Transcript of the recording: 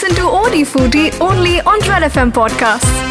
Listen to Odi Foodie only on Red FM Podcasts.